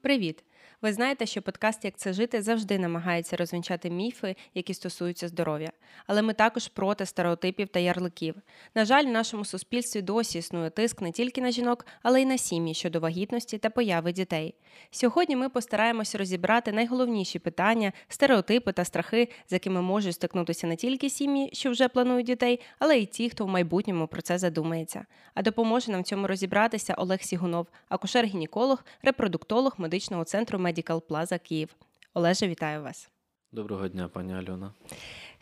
Привіт! Ви знаєте, що подкаст Як це жити завжди намагається розвінчати міфи, які стосуються здоров'я. Але ми також проти стереотипів та ярликів. На жаль, в нашому суспільстві досі існує тиск не тільки на жінок, але й на сім'ї щодо вагітності та появи дітей. Сьогодні ми постараємося розібрати найголовніші питання, стереотипи та страхи, з якими можуть стикнутися не тільки сім'ї, що вже планують дітей, але й ті, хто в майбутньому про це задумається. А допоможе нам в цьому розібратися Олег Сігунов, акушер-гінеколог, репродуктолог медичного центру Medical Plaza Київ. Олеже, вітаю вас. Доброго дня, пані Альона.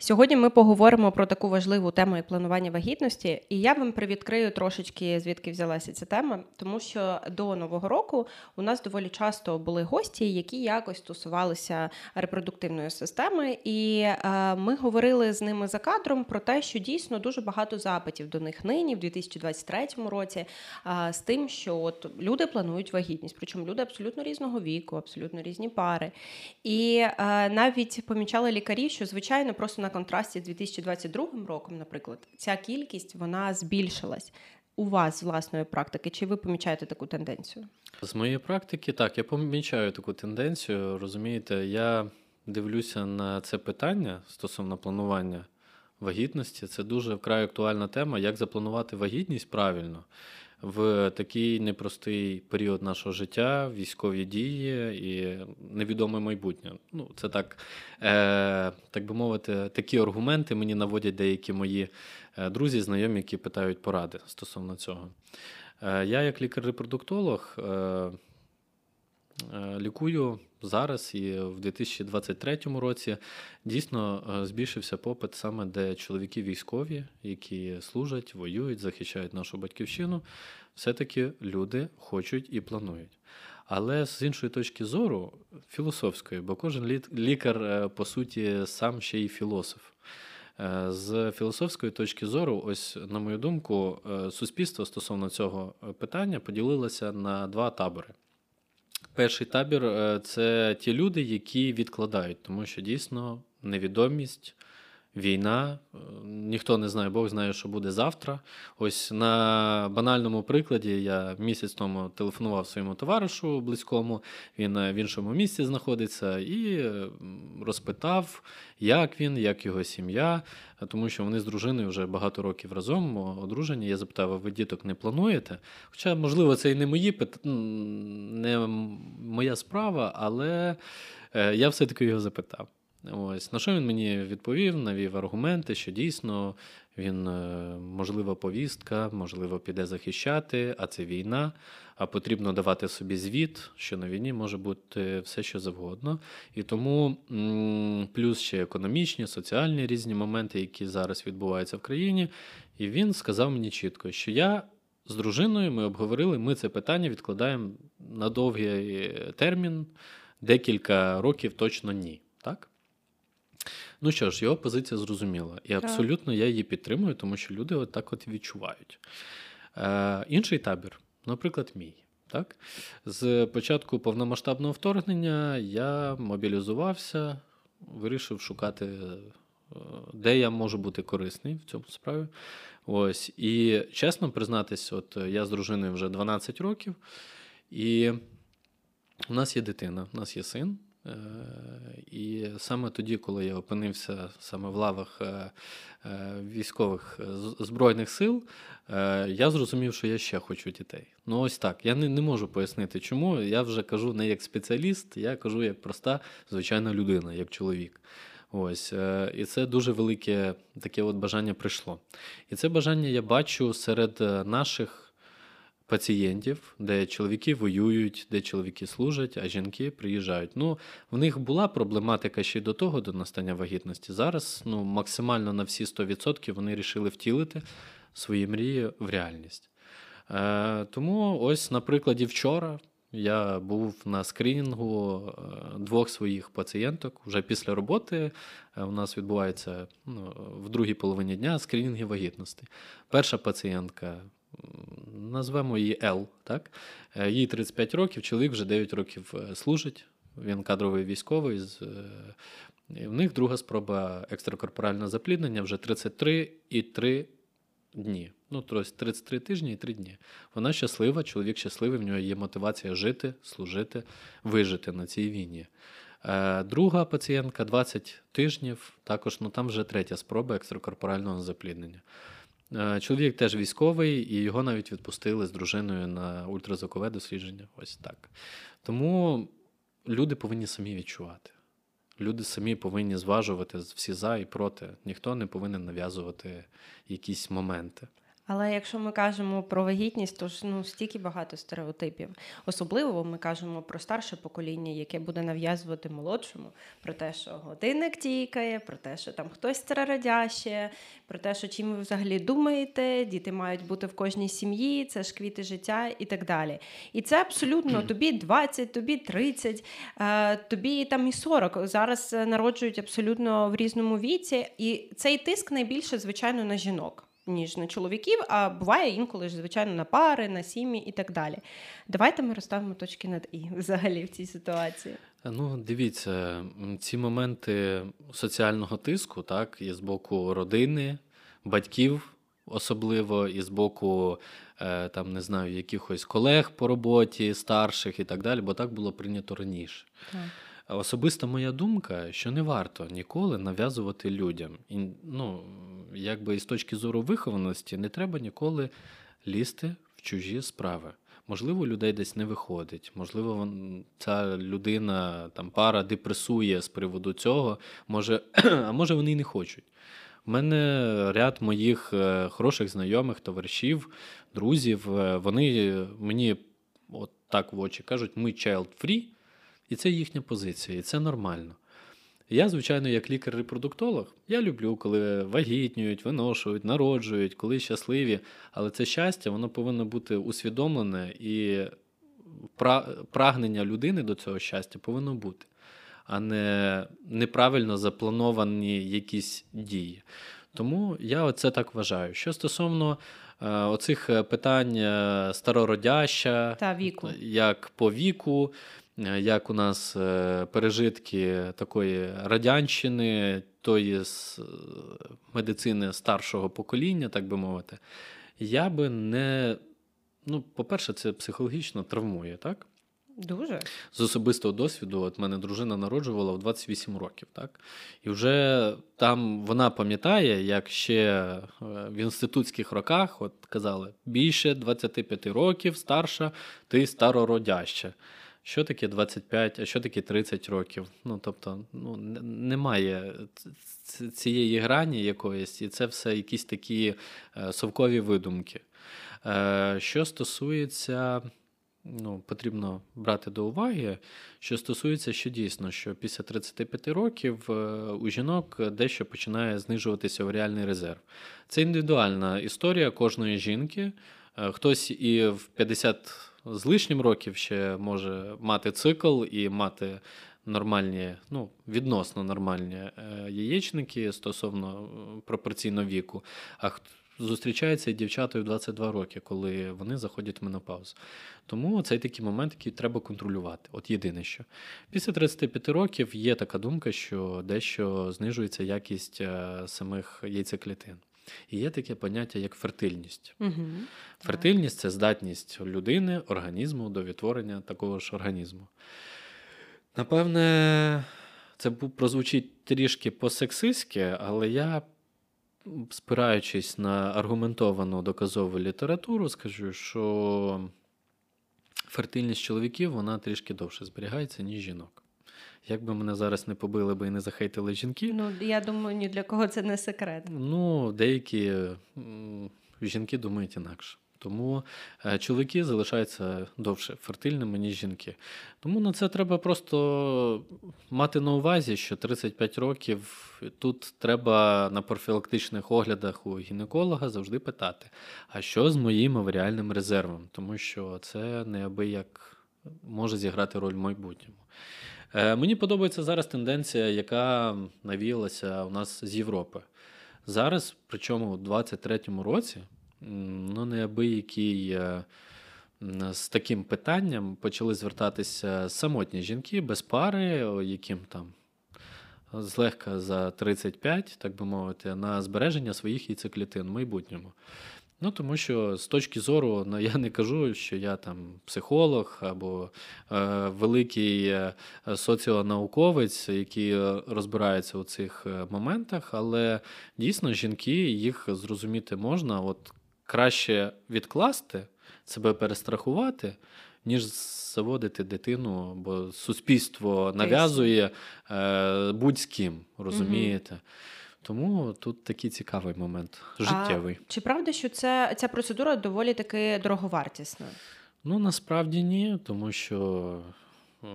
Сьогодні ми поговоримо про таку важливу тему як планування вагітності, і я вам привідкрию трошечки звідки взялася ця тема, тому що до нового року у нас доволі часто були гості, які якось стосувалися репродуктивної системи, і е, ми говорили з ними за кадром про те, що дійсно дуже багато запитів до них нині, в 2023 році, е, з тим, що от люди планують вагітність, причому люди абсолютно різного віку, абсолютно різні пари. І е, навіть помічали лікарі, що звичайно просто на контрасті з 2022 роком, наприклад, ця кількість вона збільшилась. У вас з власної практики, чи ви помічаєте таку тенденцію? З моєї практики, так, я помічаю таку тенденцію. Розумієте, я дивлюся на це питання стосовно планування вагітності. Це дуже вкрай актуальна тема, як запланувати вагітність правильно в такий непростий період нашого життя, військові дії і невідоме майбутнє. Ну, це так, е, так би мовити, такі аргументи мені наводять деякі мої е, друзі, знайомі, які питають поради стосовно цього. Е, Я, як лікар-репродуктолог, е, лікую зараз і в 2023 році дійсно е, збільшився попит саме де чоловіки військові, які служать, воюють, захищають нашу батьківщину. Все-таки люди хочуть і планують. Але з іншої точки зору, філософської, бо кожен лікар, е, по суті, сам ще й філософ. Е, з філософської точки зору, ось, на мою думку, суспільство стосовно цього питання поділилося на два табори. Перший табір е, це ті люди, які відкладають, тому що дійсно невідомість, війна, е, ніхто не знає, Бог знає, що буде завтра. Ось на банальному прикладі я місяць тому телефонував своєму товаришу близькому, він в іншому місці знаходиться, і розпитав, як він, як його сім'я, тому що вони з дружиною вже багато років разом одружені. Я запитав, а ви діток не плануєте? Хоча, можливо, це і не мої не моя справа, але е, я все-таки його запитав. Ось на що він мені відповів, навів аргументи, що дійсно він, е, можлива повістка, можливо, піде захищати, а це війна, а потрібно давати собі звіт, що на війні може бути все, що завгодно. І тому плюс ще економічні, соціальні різні моменти, які зараз відбуваються в країні. І він сказав мені чітко, що я. З дружиною ми обговорили, ми це питання відкладаємо на довгий термін, декілька років точно ні. Ну що ж, його позиція зрозуміла. І абсолютно я її підтримую, тому що люди от так от відчувають. Е, Інший табір, наприклад, мій. Так? З початку повномасштабного вторгнення я мобілізувався, вирішив шукати, е, де я можу бути корисний в цьому справі. Ось. І чесно признатись, от я з дружиною вже 12 років, і у нас є дитина, у нас є син. Е, і саме тоді, коли я опинився саме в лавах е, е, військових збройних сил, я зрозумів, що я ще хочу дітей. Ну ось так. Я не, не можу пояснити, чому. Я вже кажу не як спеціаліст, я кажу як проста звичайна людина, як чоловік. Ось, І це дуже велике таке от бажання прийшло. І це бажання я бачу серед наших пацієнтів, де чоловіки воюють, де чоловіки служать, а жінки приїжджають. Ну, в них була проблематика ще до того, до настання вагітності. Зараз ну, максимально на всі 100% вони рішили втілити свої мрії в реальність. Е, Тому ось, на прикладі вчора. Я був на скринінгу е, двох своїх пацієнток. Вже після роботи е, у нас відбувається ну, в другій половині дня скринінги вагітності. Перша пацієнтка назвемо її Л. Так? Е, їй 35 років, чоловік вже 9 років е, служить. Він кадровий військовий. І в них друга спроба екстракорпорального запліднення вже 33 і 3 дні. Ну, тобто 33 тижні і 3 дні. Вона щаслива, чоловік щасливий, в нього є мотивація жити, служити, вижити на цій війні. Е, Друга пацієнтка 20 тижнів, також ну там вже третя спроба екстракорпорального запліднення. Е, Чоловік теж військовий, і його навіть відпустили з дружиною на ультразвукове дослідження. Ось так. Тому люди повинні самі відчувати. Люди самі повинні зважувати всі за і проти. Ніхто не повинен нав'язувати якісь моменти. Але якщо ми кажемо про вагітність, то ж ну стільки багато стереотипів. Особливо ми кажемо про старше покоління, яке буде нав'язувати молодшому про те, що годинник тікає, про те, що там хтось старородяще, про те, що чим ви взагалі думаєте, діти мають бути в кожній сім'ї, це ж квіти життя і так далі. І це абсолютно тобі 20, тобі 30, е, тобі там і 40. Зараз народжують абсолютно в різному віці, і цей тиск найбільше, звичайно, на жінок ніж на чоловіків, а буває інколи ж, звичайно, на пари, на сім'ї і так далі. Давайте ми розставимо точки над і взагалі в цій ситуації. Ну, дивіться, ці моменти соціального тиску, так, і з боку родини, батьків, особливо, і з боку е, там, не знаю, якихось колег по роботі, старших і так далі, бо так було прийнято раніше. Так. Особиста моя думка, що не варто ніколи нав'язувати людям. І, ну, якби із точки зору вихованості, не треба ніколи лізти в чужі справи. Можливо, людей десь не виходить, можливо, ця людина, там пара депресує з приводу цього, може, а може вони й не хочуть. У мене ряд моїх е, хороших знайомих, товаришів, друзів, е, вони мені от так в очі кажуть, ми child free, і це їхня позиція, і це нормально. Я, звичайно, як лікар-репродуктолог, я люблю, коли вагітнюють, виношують, народжують, коли щасливі. Але це щастя, воно повинно бути усвідомлене, і прагнення людини до цього щастя повинно бути, а не неправильно заплановані якісь дії. Тому я оце так вважаю. Що стосовно е, оцих е, питань е, старородяща, Та віку. як по віку, як у нас е, пережитки такої радянщини, тої з е, медицини старшого покоління, так би мовити, я би не. Ну, по-перше, це психологічно травмує, так? Дуже. З особистого досвіду, от мене дружина народжувала в 28 років, так? І вже там вона пам'ятає, як ще е, в інститутських роках от казали: більше 25 років старша, ти старородяща. Що таке 25, а що таке 30 років? Ну, тобто, ну, немає цієї грані якоїсь, і це все якісь такі е, совкові видумки. Е, Що стосується ну, потрібно брати до уваги, що стосується, що дійсно, що після 35 років е, у жінок дещо починає знижуватися оваріальний резерв. Це індивідуальна історія кожної жінки. Хтось і в 50 з лишнім років ще може мати цикл і мати нормальні, ну, відносно нормальні е, яєчники стосовно е, пропорційно віку. А зустрічаються і дівчата в 22 роки, коли вони заходять в менопаузу. Тому цей такий момент, який треба контролювати. От єдине що. Після 35 років є така думка, що дещо знижується якість е, самих яйцеклітин. І є таке поняття, як фертильність. Угу. Фертильність це здатність людини, організму до відтворення такого ж організму. Напевне, це прозвучить трішки по-сексистськи, але я, спираючись на аргументовану доказову літературу, скажу, що фертильність чоловіків вона трішки довше зберігається, ніж жінок. Як би мене зараз не побили би і не захейтили жінки, Ну, я думаю, ні для кого це не секрет. Ну, деякі жінки думають інакше. Тому е, чоловіки залишаються довше фертильними, ніж жінки. Тому на це треба просто мати на увазі, що 35 років тут треба на профілактичних оглядах у гінеколога завжди питати: а що з моїм аваріальним резервом? Тому що це неабияк може зіграти роль в майбутньому. Е, Мені подобається зараз тенденція, яка навіялася у нас з Європи. Зараз, причому у 23-му році, ну неабиякий е, з таким питанням почали звертатися самотні жінки без пари, яким там злегка за 35, так би мовити, на збереження своїх яйцеклітин в майбутньому. Ну, тому що з точки зору, ну, я не кажу, що я там психолог або е, великий е, соціонауковець, який розбирається у цих е, моментах, але дійсно жінки їх зрозуміти можна. От краще відкласти, себе перестрахувати, ніж заводити дитину, бо суспільство нав'язує е, будь з ким, розумієте? Угу. Тому тут такий цікавий момент, життєвий. А Чи правда, що це, ця процедура доволі таки дороговартісна? Ну насправді ні, тому що о,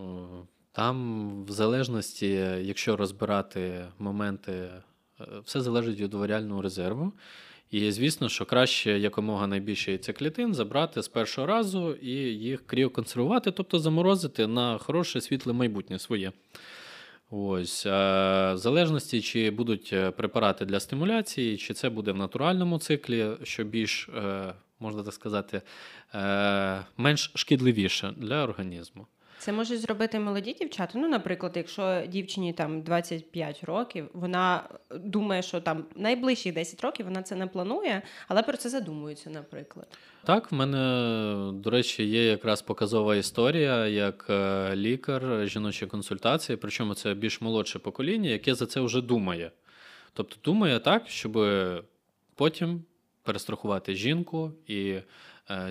там, в залежності, якщо розбирати моменти, е, все залежить від доваряльного резерву. І звісно, що краще якомога найбільше яйцеклітин забрати з першого разу і їх кріоконсервувати, тобто заморозити на хороше світле майбутнє своє. Ось, В залежності, чи будуть е, препарати для стимуляції, чи це буде в натуральному циклі, що більш, е, можна так сказати, е, менш шкідливіше для організму. Це можуть зробити молоді дівчата. Ну, наприклад, якщо дівчині там 25 років, вона думає, що там найближчі 10 років вона це не планує, але про це задумується, наприклад. Так, в мене, до речі, є якраз показова історія, як е, лікар жіночої консультації, причому це більш молодше покоління, яке за це вже думає. Тобто думає так, щоб потім перестрахувати жінку і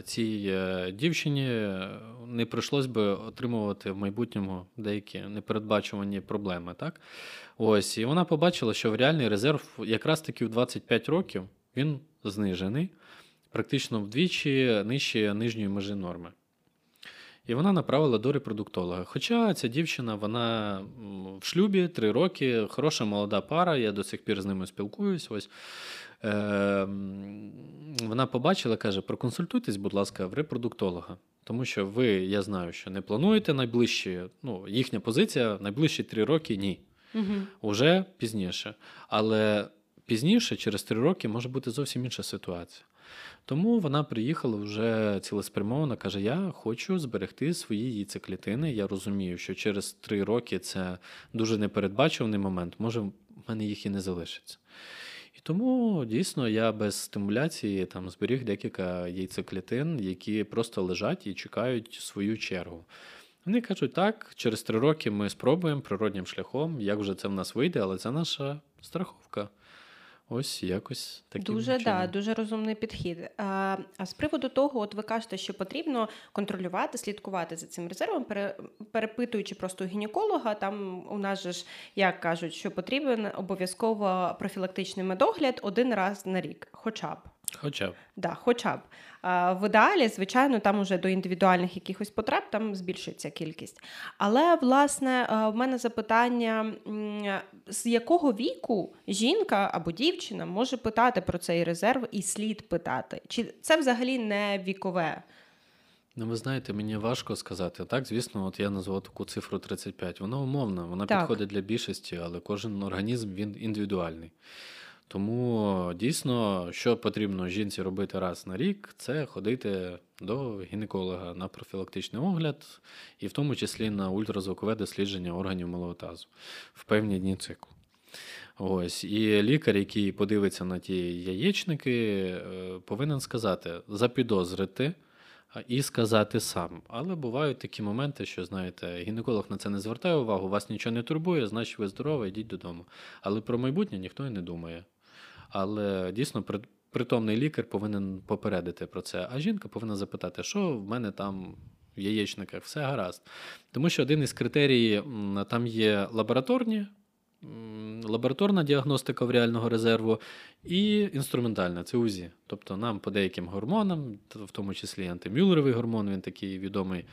цій е, дівчині не прийшлось би отримувати в майбутньому деякі непередбачувані проблеми. Так? Ось, І вона побачила, що в реальний резерв якраз таки в 25 років він знижений, практично вдвічі нижче нижньої межі норми. І вона направила до репродуктолога. Хоча ця дівчина, вона в шлюбі три роки, хороша молода пара, я до сих пір з ними спілкуюсь. Ось. Е, Вона побачила, каже: проконсультуйтесь, будь ласка, в репродуктолога. Тому що ви, я знаю, що не плануєте найближчі, ну, їхня позиція найближчі три роки ні. Угу. Уже пізніше. Але пізніше, через три роки, може бути зовсім інша ситуація. Тому вона приїхала вже цілеспрямовано, каже: Я хочу зберегти свої яйцеклітини. Я розумію, що через три роки це дуже непередбачуваний момент, може, в мене їх і не залишиться. І тому дійсно я без стимуляції там зберіг декілька яйцеклітин, які просто лежать і чекають свою чергу. Вони кажуть, так, через три роки ми спробуємо природнім шляхом, як вже це в нас вийде, але це наша страховка. Ось якось таким дуже чином. да, дуже розумний підхід. А а з приводу того, от ви кажете, що потрібно контролювати, слідкувати за цим резервом, пере, перепитуючи просто гінеколога. Там у нас же ж як кажуть, що потрібен обов'язково профілактичний медогляд один раз на рік, хоча б. Хоча б. Да, хоча б. А, В ідеалі, звичайно, там уже до індивідуальних якихось потреб там збільшується кількість. Але, власне, в мене запитання: з якого віку жінка або дівчина може питати про цей резерв і слід питати? Чи це взагалі не вікове? Ну, ви знаєте, мені важко сказати. Так, звісно, от я назвав таку цифру 35. Вона умовна, вона так. підходить для більшості, але кожен організм він індивідуальний. Тому дійсно, що потрібно жінці робити раз на рік, це ходити до гінеколога на профілактичний огляд, і в тому числі на ультразвукове дослідження органів малого тазу в певні дні циклу. Ось, І лікар, який подивиться на ті яєчники, е, повинен сказати, запідозрити і сказати сам. Але бувають такі моменти, що, знаєте, гінеколог на це не звертає увагу, вас нічого не турбує, значить ви здорові, йдіть додому. Але про майбутнє ніхто і не думає. Але дійсно притомний лікар повинен попередити про це. А жінка повинна запитати, що в мене там в яєчниках, все гаразд. Тому що один із критерій там є лабораторні. Лабораторна діагностика в реального резерву і інструментальна це УЗІ. Тобто нам по деяким гормонам, в тому числі антимюлеровий гормон, він такий відомий.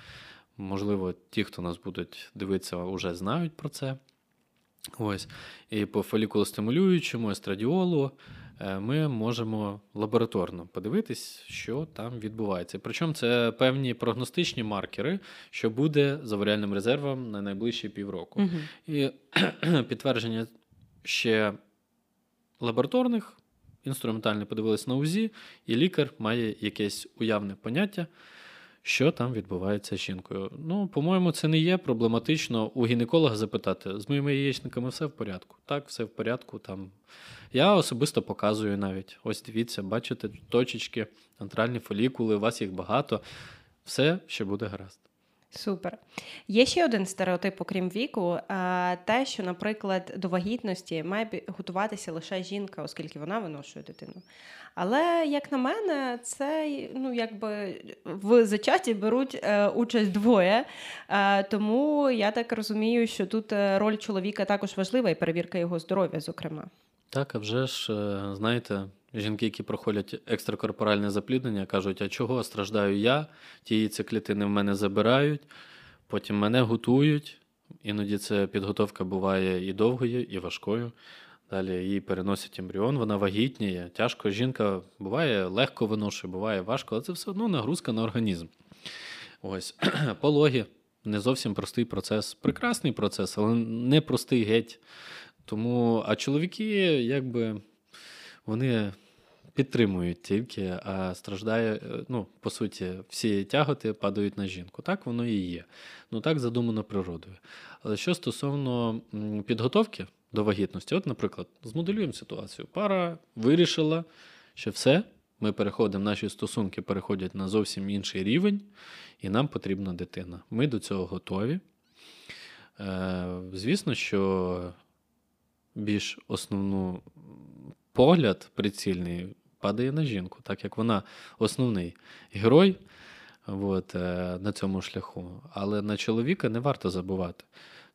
Можливо, ті, хто нас будуть дивитися, вже знають про це. Ось. І по фолікулостимулюючому естрадіолу е, ми можемо лабораторно подивитись, що там відбувається. Причому це певні прогностичні маркери, що буде за варіальним резервом на найближчі півроку. Угу. І підтвердження ще лабораторних, інструментально подивилися на УЗІ, і лікар має якесь уявне поняття що там відбувається з жінкою. Ну, по-моєму, це не є проблематично у гінеколога запитати: з моїми яєчниками все в порядку. Так, все в порядку. Там. Я особисто показую навіть. Ось дивіться, бачите, точечки, антральні фолікули, у вас їх багато. Все ще буде гаразд. Супер. Є ще один стереотип, окрім віку, те, що, наприклад, до вагітності має готуватися лише жінка, оскільки вона виношує дитину. Але, як на мене, це ну, якби в зачаті беруть е, участь двоє. Е, тому я так розумію, що тут е, роль чоловіка також важлива і перевірка його здоров'я, зокрема. Так, а вже ж, знаєте, жінки, які проходять екстракорпоральне запліднення, кажуть, а чого страждаю я? Ті яйцеклітини в мене забирають, потім мене готують. Іноді це підготовка буває і довгою, і важкою. Далі її переносять ембріон, вона вагітніє. Тяжко жінка буває легко виношує, буває важко, але це все одно нагрузка на організм. Ось пологи не зовсім простий процес. Прекрасний процес, але не простий геть. Тому, а чоловіки, якби вони підтримують тільки, а страждає, е, ну, по суті, всі тяготи падають на жінку. Так воно і є. Ну так задумано природою. Але що стосовно підготовки до вагітності, от, наприклад, змоделюємо ситуацію. Пара вирішила, що все, ми переходимо, наші стосунки переходять на зовсім інший рівень, і нам потрібна дитина. Ми до цього готові. Е, звісно, що більш основну погляд прицільний падає на жінку, так як вона основний герой от, е, на цьому шляху. Але на чоловіка не варто забувати.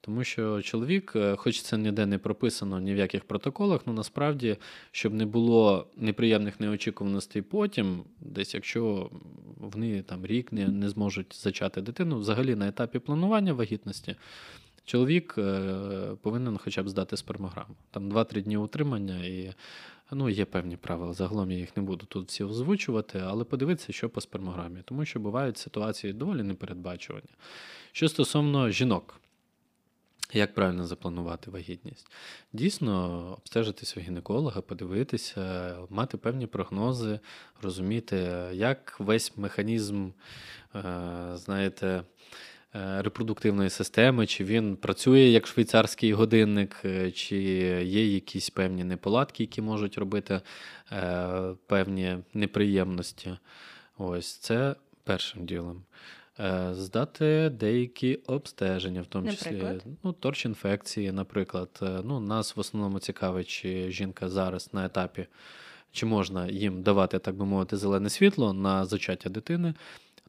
Тому що чоловік, е, хоч це ніде не прописано ні в яких протоколах, ну насправді, щоб не було неприємних неочікуваностей потім, десь якщо вони там рік не, не зможуть зачати дитину, взагалі на етапі планування вагітності, чоловік е, повинен хоча б здати спермограму. Там 2-3 дні утримання і ну, є певні правила. Загалом я їх не буду тут всі озвучувати, але подивитися, що по спермограмі, тому що бувають ситуації доволі непередбачувані. Що стосовно жінок. Як правильно запланувати вагітність? Дійсно, обстежитися у гінеколога, подивитися, мати певні прогнози, розуміти, як весь механізм, е, знаєте, репродуктивної системи, чи він працює як швейцарський годинник, е, чи є якісь певні неполадки, які можуть робити е, певні неприємності. Ось це першим ділом. Е, Здати деякі обстеження, в тому числі ну, торч-інфекції, наприклад. Е, Ну, нас в основному цікавить, чи жінка зараз на етапі, чи можна їм давати, так би мовити, зелене світло на зачаття дитини.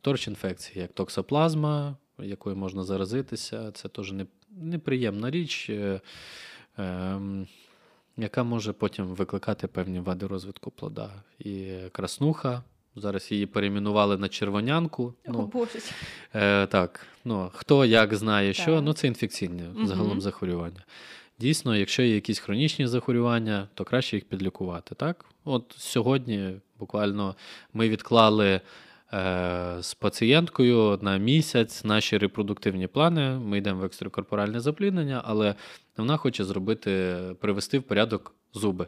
Торч-інфекції, як токсоплазма, якою можна заразитися, це теж неприємна річ, е, ем, яка може потім викликати певні вади розвитку плода. І краснуха. Зараз її перейменували на червонянку. О, Ну, Боже. Е, так, ну хто як знає, що, ну це інфекційне Мгм. загалом захворювання. Дійсно, якщо є якісь хронічні захворювання, то краще їх підлікувати. Так, от сьогодні буквально ми відклали з пацієнткою на місяць наші репродуктивні плани. Ми йдемо в екстракорпоральне запліднення, але вона хоче зробити, привести в порядок зуби.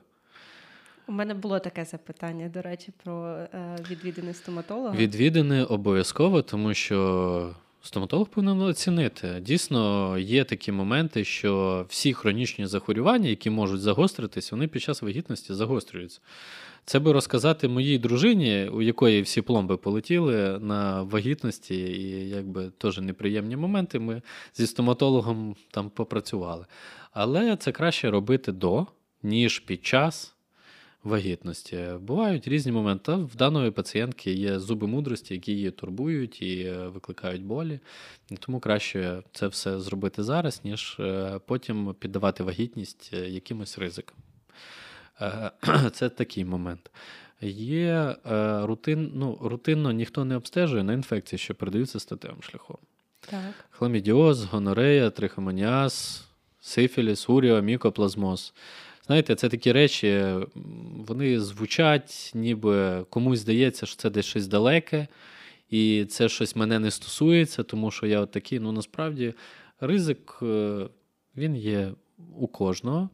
У мене було таке запитання, до речі, про е, відвідини стоматолога. Відвідини обов'язково, тому що стоматолог повинен оцінити. Дійсно, є такі моменти, що всі хронічні захворювання, які можуть загостритись, вони під час вагітності загострюються. Це би розказати моїй дружині, у якої всі пломби полетіли на вагітності, і якби теж неприємні моменти. Ми зі стоматологом там попрацювали. Але це краще робити до, ніж під час вагітності. Бувають різні моменти. В даної пацієнтки є зуби мудрості, які її турбують і е, викликають болі. Тому краще це все зробити зараз, ніж е, потім піддавати вагітність е, якимось ризикам. Е, Це такий момент. Є е, рутин, ну, рутинно ніхто не обстежує на інфекції, що передаються статевим шляхом. Так. Хламідіоз, гонорея, трихомоніаз, сифіліс, уріо, мікоплазмоз. Знаєте, це такі речі, вони звучать, ніби комусь здається, що це десь щось далеке, і це щось мене не стосується, тому що я от такий. Ну насправді ризик е, він є у кожного.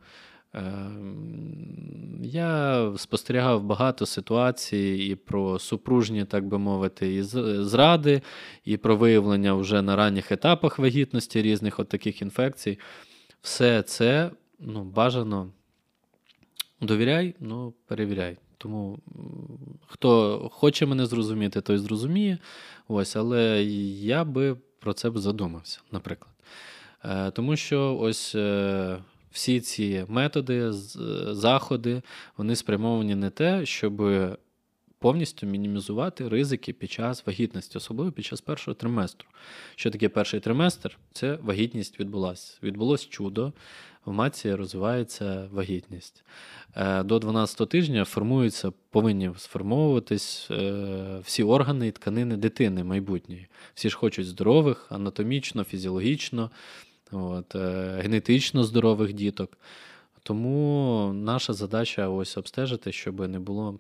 Ем, я спостерігав багато ситуацій і про супружні, так би мовити, і зради, і про виявлення вже на ранніх етапах вагітності різних от таких інфекцій. Все це ну, бажано довіряй, ну перевіряй. Тому хто хоче мене зрозуміти, той зрозуміє. Ось, Але я би про це б задумався, наприклад. Е, Тому що ось. Всі ці методи, заходи, вони спрямовані не те, щоб повністю мінімізувати ризики під час вагітності, особливо під час першого триместру. Що таке перший триместр? Це вагітність відбулася. Відбулось чудо, в матці розвивається вагітність. Е, до 12 тижня формуються, повинні сформовуватись е, всі органи і тканини дитини майбутньої. Всі ж хочуть здорових, анатомічно, фізіологічно от, е, генетично здорових діток. Тому наша задача ось обстежити, щоб не було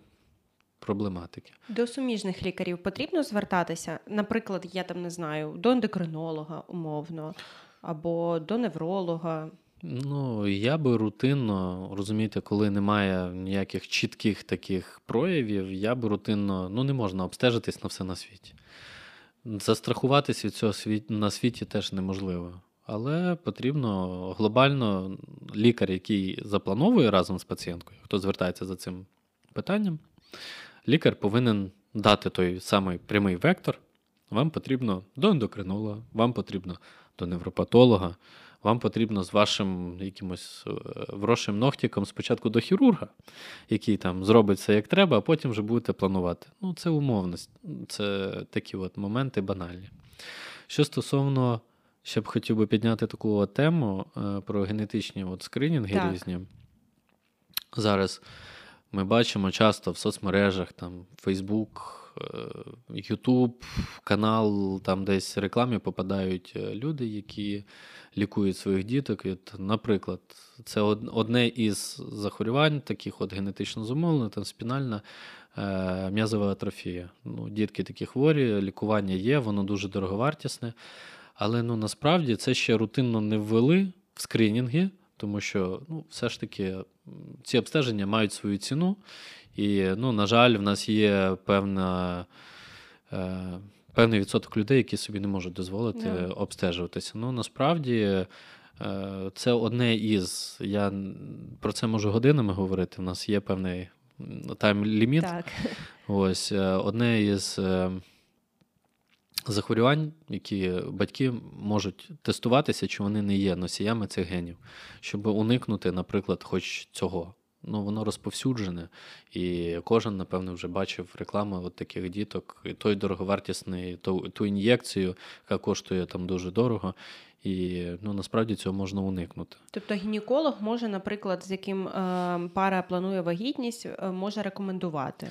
проблематики. До суміжних лікарів потрібно звертатися. Наприклад, я там не знаю, до ендокринолога умовно, або до невролога. Ну, я би рутинно, розумієте, коли немає ніяких чітких таких проявів, я би рутинно ну не можна обстежитись на все на світі. Застрахуватись від цього на світі теж неможливо. Але потрібно глобально лікар, який заплановує разом з пацієнткою, хто звертається за цим питанням, лікар повинен дати той самий прямий вектор. Вам потрібно до ендокринолога, вам потрібно до невропатолога, вам потрібно з вашим якимось е, врошим ногтіком спочатку до хірурга, який там зробить все як треба, а потім вже будете планувати. Ну, це умовність, це такі от моменти банальні. Що стосовно. Ще б хотів би підняти таку тему е, про генетичні от скринінги так. різні. Зараз ми бачимо часто в соцмережах там Facebook, YouTube, канал, там десь рекламі попадають е, люди, які лікують своїх діток. От, Наприклад, це одне із захворювань, таких от генетично зумовлених, там спінальна е, м'язова атрофія. Ну, Дітки такі хворі, лікування є, воно дуже дороговартісне. Але ну насправді це ще рутинно не ввели в скринінги, тому що ну, все ж таки ці обстеження мають свою ціну. І, ну, на жаль, в нас є певна. Е, Певний відсоток людей, які собі не можуть дозволити yeah. обстежуватися. Ну насправді е, це одне із. Я про це можу годинами говорити. У нас є певний тайм-ліміт. Ось е, одне із е, захворювань, які батьки можуть тестуватися, чи вони не є носіями цих генів, щоб уникнути, наприклад, хоч цього. Ну, воно розповсюджене, і кожен, напевно, вже бачив рекламу от таких діток, і той дороговартісний, ту, ту ін'єкцію, яка коштує там дуже дорого. І ну насправді цього можна уникнути. Тобто гінеколог може, наприклад, з яким е, пара планує вагітність, е, може рекомендувати.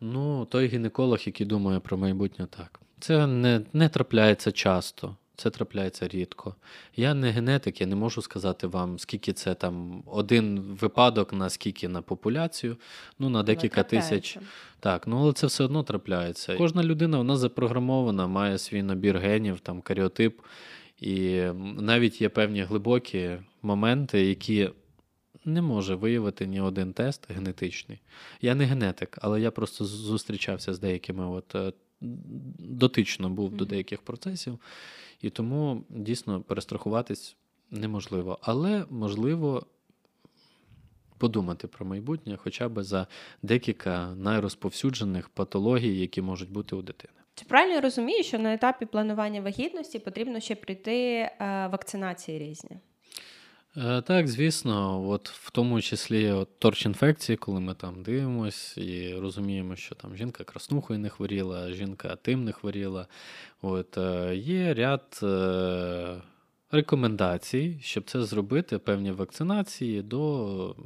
Ну, той гінеколог, який думає про майбутнє, так. Це не, не трапляється часто. Це трапляється рідко. Я не генетик, я не можу сказати вам, скільки це там один випадок на скільки на популяцію, ну на декілька тисяч. Так, ну але це все одно трапляється. Кожна людина вона запрограмована, має свій набір генів, там каріотип, і навіть є певні глибокі моменти, які не може виявити ні один тест генетичний. Я не генетик, але я просто зустрічався з деякими от е, дотично був mm-hmm. до деяких процесів, і тому дійсно перестрахуватись неможливо. Але можливо подумати про майбутнє хоча б за декілька найрозповсюджених патологій, які можуть бути у дитини. Чи правильно я розумію, що на етапі планування вагітності потрібно ще прийти е, вакцинації різні? Е, так, звісно, от в тому числі от торч-інфекції, коли ми там дивимося і розуміємо, що там жінка краснухою не хворіла, жінка тим не хворіла. От е, Є ряд е, рекомендацій, щоб це зробити, певні вакцинації до,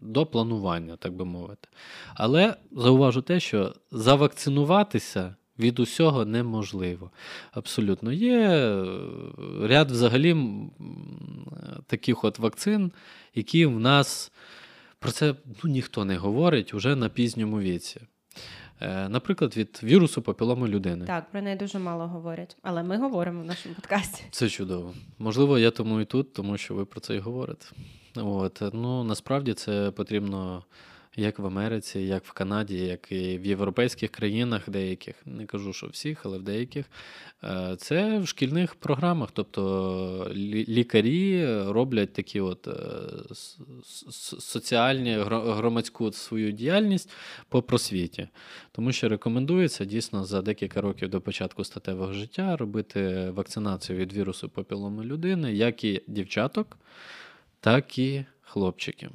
до планування, так би мовити. Але зауважу те, що завакцинуватися від усього неможливо. Абсолютно. Є е, ряд взагалі таких от вакцин, які в нас про це ну, ніхто не говорить уже на пізньому віці. Е, Наприклад, від вірусу папіломи людини. Так, про неї дуже мало говорять, але ми говоримо в нашому подкасті. Це чудово. Можливо, я тому і тут, тому що ви про це і говорите. От. Ну, насправді це потрібно як в Америці, як в Канаді, як і в європейських країнах, деяких, не кажу, що всіх, але в деяких. Е, Це в шкільних програмах. Тобто лікарі роблять такі от е, соціальні громадську свою діяльність по просвіті. Тому що рекомендується дійсно за декілька років до початку статевого життя робити вакцинацію від вірусу папіломи людини, як і дівчаток, так і хлопчиків.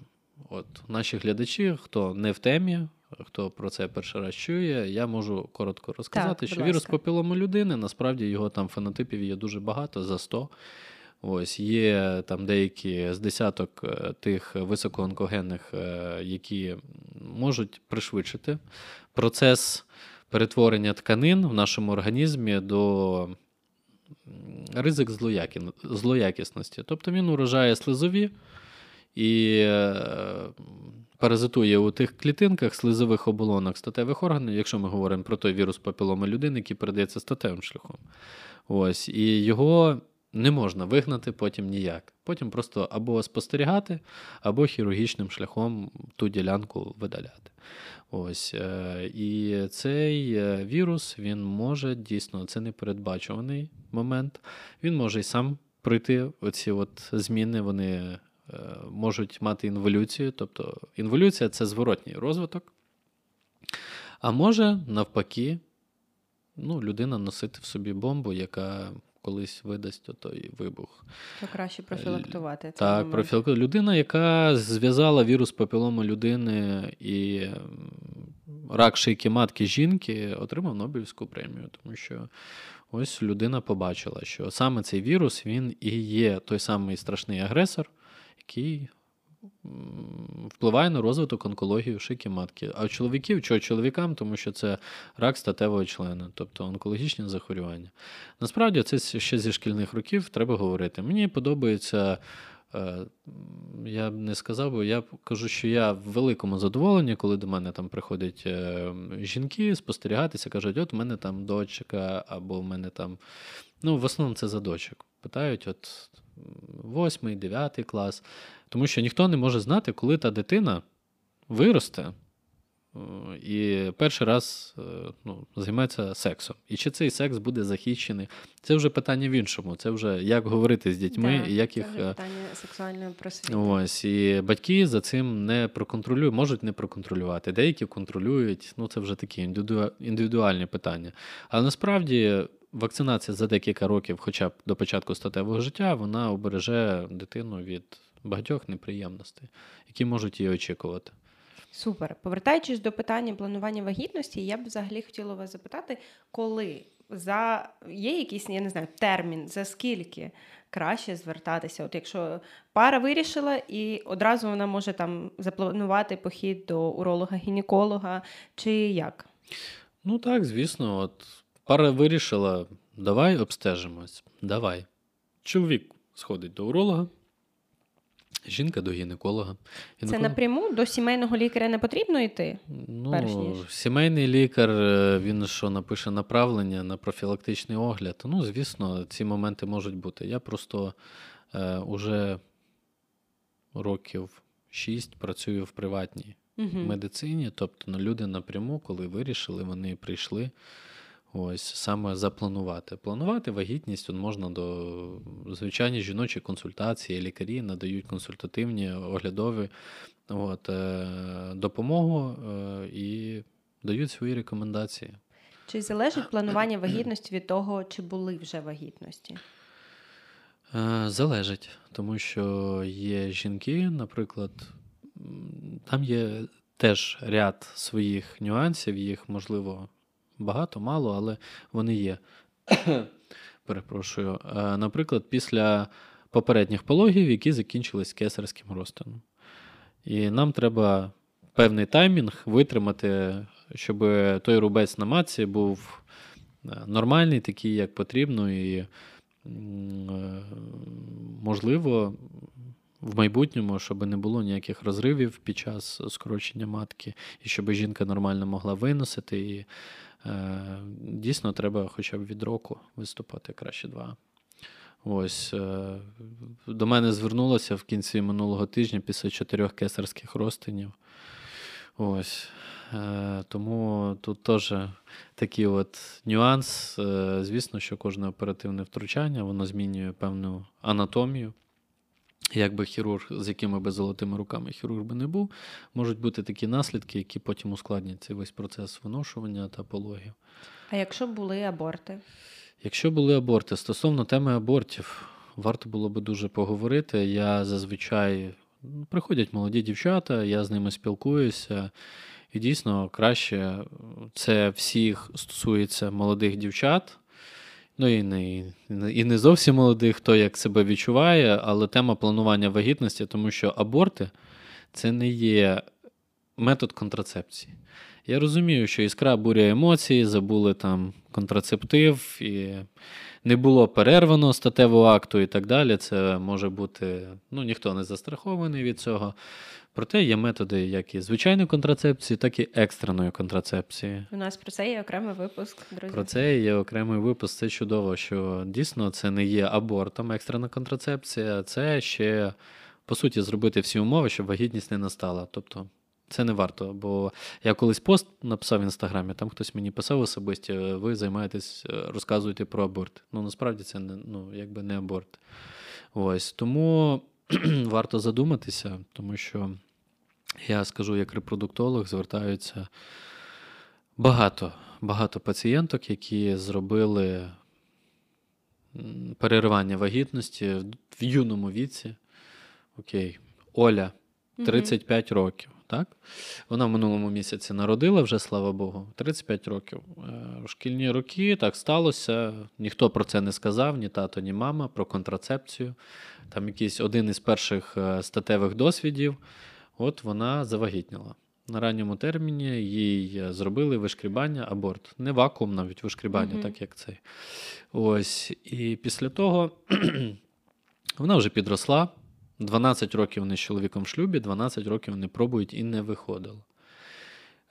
От наші глядачі, хто не в темі, хто про це перший раз чує, я можу коротко розказати, будь що вірус папіломи людини насправді його там фенотипів є дуже багато, за 100. Ось є там деякі з десяток е, тих високоонкогенних, е, які можуть пришвидшити процес перетворення тканин в нашому організмі до ризик злоякісності. Тобто він уражає слизові і е, паразитує у тих клітинках слизових оболонок статевих органів, якщо ми говоримо про той вірус папіломи людини, який передається статевим шляхом. Ось, і його не можна вигнати потім ніяк. Потім просто або спостерігати, або хірургічним шляхом ту ділянку видаляти. Ось, е, і цей е, вірус він може дійсно, це непередбачуваний момент. Він може і сам пройти оці от зміни, вони можуть мати інволюцію. Тобто інволюція це зворотній розвиток. А може, навпаки, ну, людина носити в собі бомбу, яка колись видасть той вибух. То краще профілактувати. цей Так, момент. профілакту. Людина, яка зв'язала вірус папілому людини і рак шийки матки жінки, отримав Нобелівську премію, тому що ось людина побачила, що саме цей вірус він і є той самий страшний агресор, який впливає на розвиток онкології шийки матки. А у чоловіків, чого чоловікам, тому що це рак статевого члена, тобто онкологічні захворювання. Насправді, це ще зі шкільних років треба говорити. Мені подобається. е, Я б не сказав, бо я кажу, що я в великому задоволенні, коли до мене там приходять е, жінки спостерігатися, кажуть, от у мене там дочка, або в мене там. Ну, в основному це за дочок. Питають, от восьмий, дев'ятий клас. Тому що ніхто не може знати, коли та дитина виросте е, і перший раз е, ну, займається сексом. І чи цей секс буде захищений? Це вже питання в іншому. Це вже як говорити з дітьми Да, і як це їх. вже е, питання сексуальної просвіти. Ось, і батьки за цим не проконтролюють, можуть не проконтролювати. Деякі контролюють, ну це вже такі індивідуальні питання. Але насправді вакцинація за декілька років, хоча б до початку статевого життя, вона обереже дитину від багатьох неприємностей, які можуть її очікувати. Супер. Повертаючись до питання планування вагітності, я б взагалі хотіла вас запитати, коли за є якийсь, я не знаю, термін, за скільки краще звертатися? От якщо пара вирішила, і одразу вона може там запланувати похід до уролога-гінеколога, чи як? Ну так, звісно, от пара вирішила, давай обстежимось, давай. Чоловік сходить до уролога, жінка до гінеколога. Це напряму до сімейного лікаря не потрібно йти? перш Ну, ніж. сімейний лікар, е, він що напише направлення на профілактичний огляд. Ну, звісно, ці моменти можуть бути. Я просто е, уже років шість працюю в приватній Угу. медицині. Тобто ну, люди напряму, коли вирішили, вони прийшли. Ось саме запланувати. Планувати вагітність от можна до звичайні жіночі консультації, лікарі надають консультативні, оглядові от, е, допомогу е, і дають свої рекомендації. Чи залежить планування вагітності від того, чи були вже вагітності? Е, Залежить, тому що є жінки, наприклад, там є теж ряд своїх нюансів, їх можливо багато, мало, але вони є. Перепрошую. Е, Наприклад, після попередніх пологів, які закінчились кесарським розтином. І нам треба певний таймінг витримати, щоб той рубець на матці був е, нормальний, такий, як потрібно, і е, можливо, в майбутньому, щоб не було ніяких розривів під час скорочення матки, і щоб жінка нормально могла виносити. І е, дійсно треба хоча б від року виступати краще два. Ось е, до мене звернулося в кінці минулого тижня після чотирьох кесарських розтинів. Ось. Е, тому тут теж такий от нюанс. Е, звісно, що кожне оперативне втручання воно змінює певну анатомію. Якби хірург, з якими би золотими руками хірург би не був, можуть бути такі наслідки, які потім ускладнять цей весь процес виношування та пологів. А якщо були аборти? Якщо були аборти, стосовно теми абортів, варто було би дуже поговорити. Я зазвичай ну, приходять молоді дівчата, я з ними спілкуюся. І дійсно краще це всіх стосується молодих дівчат. Ну і не і не зовсім молодих, хто як себе відчуває, але тема планування вагітності, тому що аборти це не є метод контрацепції. Я розумію, що іскра буря емоцій, забули там контрацептив, і не було перервано статевого акту і так далі. Це може бути, ну ніхто не застрахований від цього. Проте є методи як і звичайної контрацепції, так і екстреної контрацепції. У нас про це є окремий випуск, друзі. Про це є окремий випуск. Це чудово, що дійсно це не є абортом, екстрена контрацепція, це ще по суті зробити всі умови, щоб вагітність не настала. Тобто це не варто. Бо я колись пост написав в інстаграмі, там хтось мені писав особисті, ви займаєтесь, розказуєте про аборт. Ну насправді це не ну, якби не аборт. Ось тому варто задуматися, тому що я скажу, як репродуктолог, звертаються багато багато пацієнток, які зробили переривання вагітності в юному віці. Окей, Оля, 35 угу. років. Так? Вона в минулому місяці народила вже, слава Богу, 35 років. У е, шкільні роки так сталося. Ніхто про це не сказав, ні тато, ні мама, про контрацепцію. Там якийсь один із перших е, статевих досвідів. От вона завагітніла. На ранньому терміні їй е, зробили вишкрібання, аборт. Не вакуум, навіть вишкрібання, mm так як цей. Ось. І після того вона вже підросла. 12 років вони з чоловіком в шлюбі, 12 років вони пробують і не виходило.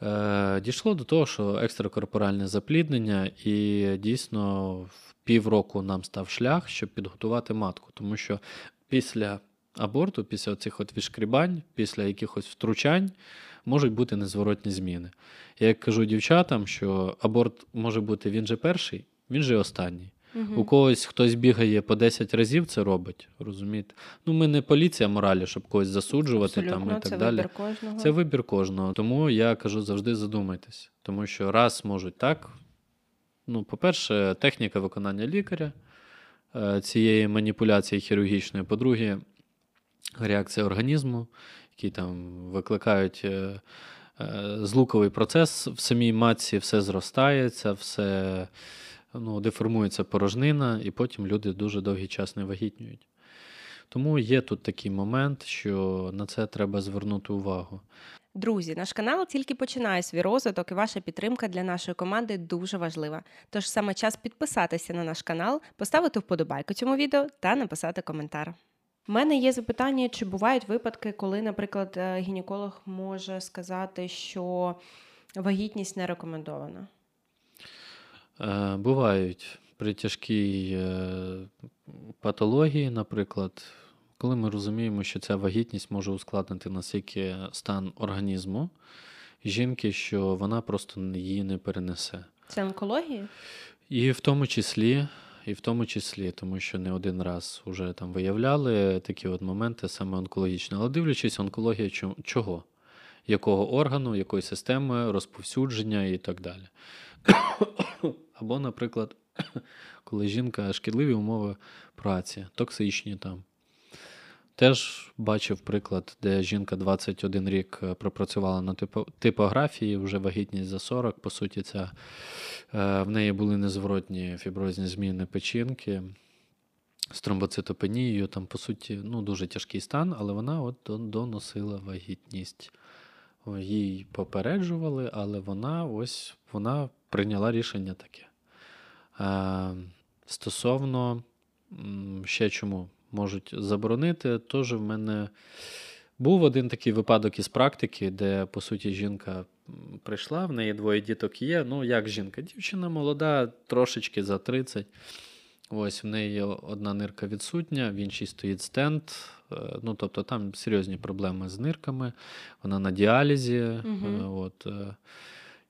Е, Дійшло до того, що екстракорпоральне запліднення, і дійсно в півроку нам став шлях, щоб підготувати матку. Тому що після аборту, після цих от відшкрібань, після якихось втручань можуть бути незворотні зміни. Я кажу дівчатам, що аборт може бути він же перший, він же останній. Угу. У когось хтось бігає по 10 разів, це робить. розумієте? Ну, ми не поліція моралі, щоб когось засуджувати там і так це далі. Вибір кожного. Це вибір кожного. Тому я кажу завжди задумайтесь. Тому що раз можуть так. Ну, по-перше, техніка виконання лікаря е, цієї маніпуляції хірургічної. По-друге, реакція організму, які там викликають е, е, злуковий процес в самій матці, все зростається, все ну, деформується порожнина, і потім люди дуже довгий час не вагітнюють. Тому є тут такий момент, що на це треба звернути увагу. Друзі, наш канал тільки починає свій розвиток, і ваша підтримка для нашої команди дуже важлива. Тож саме час підписатися на наш канал, поставити вподобайку цьому відео та написати коментар. У мене є запитання, чи бувають випадки, коли, наприклад, е, гінеколог може сказати, що вагітність не рекомендована? Е, бувають при тяжкій е, патології, наприклад, коли ми розуміємо, що ця вагітність може ускладнити настільки стан організму жінки, що вона просто її не перенесе. Це онкологія? І в тому числі і в тому числі, тому що не один раз вже там виявляли такі от моменти саме онкологічні. Але дивлячись, онкологія чого? Якого органу, якої системи, розповсюдження і так далі. Або, наприклад, коли жінка шкідливі умови праці, токсичні там. Теж бачив приклад, де жінка 21 рік е, пропрацювала на типографії, вже вагітність за 40. По суті, ця, е, в неї були незворотні фіброзні зміни печінки з тромбоцитопенією. Там, по суті, ну, дуже тяжкий стан, але вона от доносила вагітність. Їй попереджували, але вона ось вона прийняла рішення таке. Е, Стосовно ще чому можуть заборонити. Тож в мене був один такий випадок із практики, де, по суті, жінка прийшла, в неї двоє діток є. Ну, як жінка? Дівчина молода, трошечки за 30. Ось в неї одна нирка відсутня, в іншій стоїть стенд. Е, Ну, тобто там серйозні проблеми з нирками, вона на діалізі. Е, От,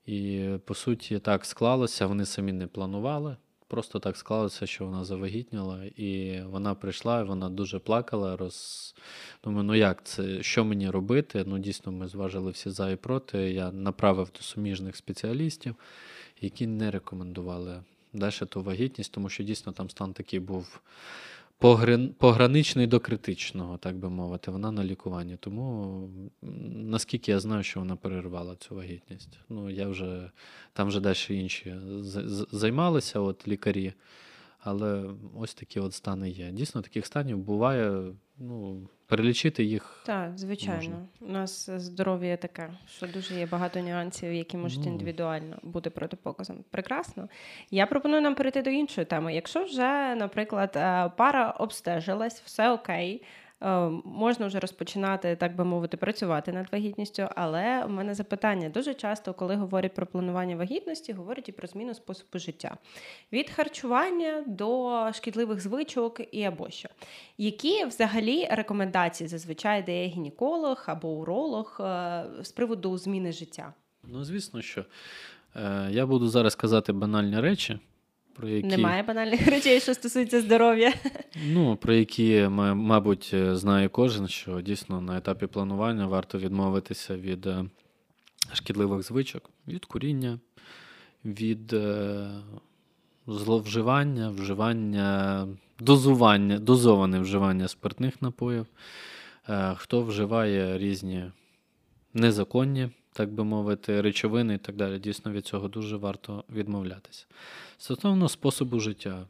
і по суті, так склалося, вони самі не планували. Просто так склалося, що вона завагітніла, і вона прийшла, і вона дуже плакала. Роз... Думаю, ну як це? Що мені робити? Ну, дійсно, ми зважили всі за і проти. Я направив до суміжних спеціалістів, які не рекомендували далі ту вагітність, тому що дійсно там стан такий був пограничний до критичного, так би мовити. Вона на лікуванні. Тому наскільки я знаю, що вона перервала цю вагітність. Ну, я вже там вже далі інші займалися, от лікарі. Але ось такі от стани є. Дійсно, таких станів буває. Ну, перелічити їх. Так, звичайно. Можна. У нас здоров'я таке, що дуже є багато нюансів, які можуть індивідуально бути протипоказом. Прекрасно. Я пропоную нам перейти до іншої теми. Якщо вже, наприклад, е, пара обстежилась, все окей. Е, Можна вже розпочинати, так би мовити, працювати над вагітністю, але у мене запитання дуже часто, коли говорять про планування вагітності, говорять і про зміну способу життя від харчування до шкідливих звичок і або що. Які взагалі рекомендації зазвичай дає гінеколог або уролог е, з приводу зміни життя? Ну, звісно, що е, я буду зараз казати банальні речі, про які, Немає банальних речей, що стосується здоров'я. ну, про які, мабуть, е, знає кожен, що дійсно на етапі планування варто відмовитися від е, шкідливих звичок, від куріння, від е, зловживання, вживання, дозування, дозоване вживання спиртних напоїв. Хто вживає різні незаконні, так би мовити, речовини і так далі. Дійсно, від цього дуже варто відмовлятися. Стосовно способу життя,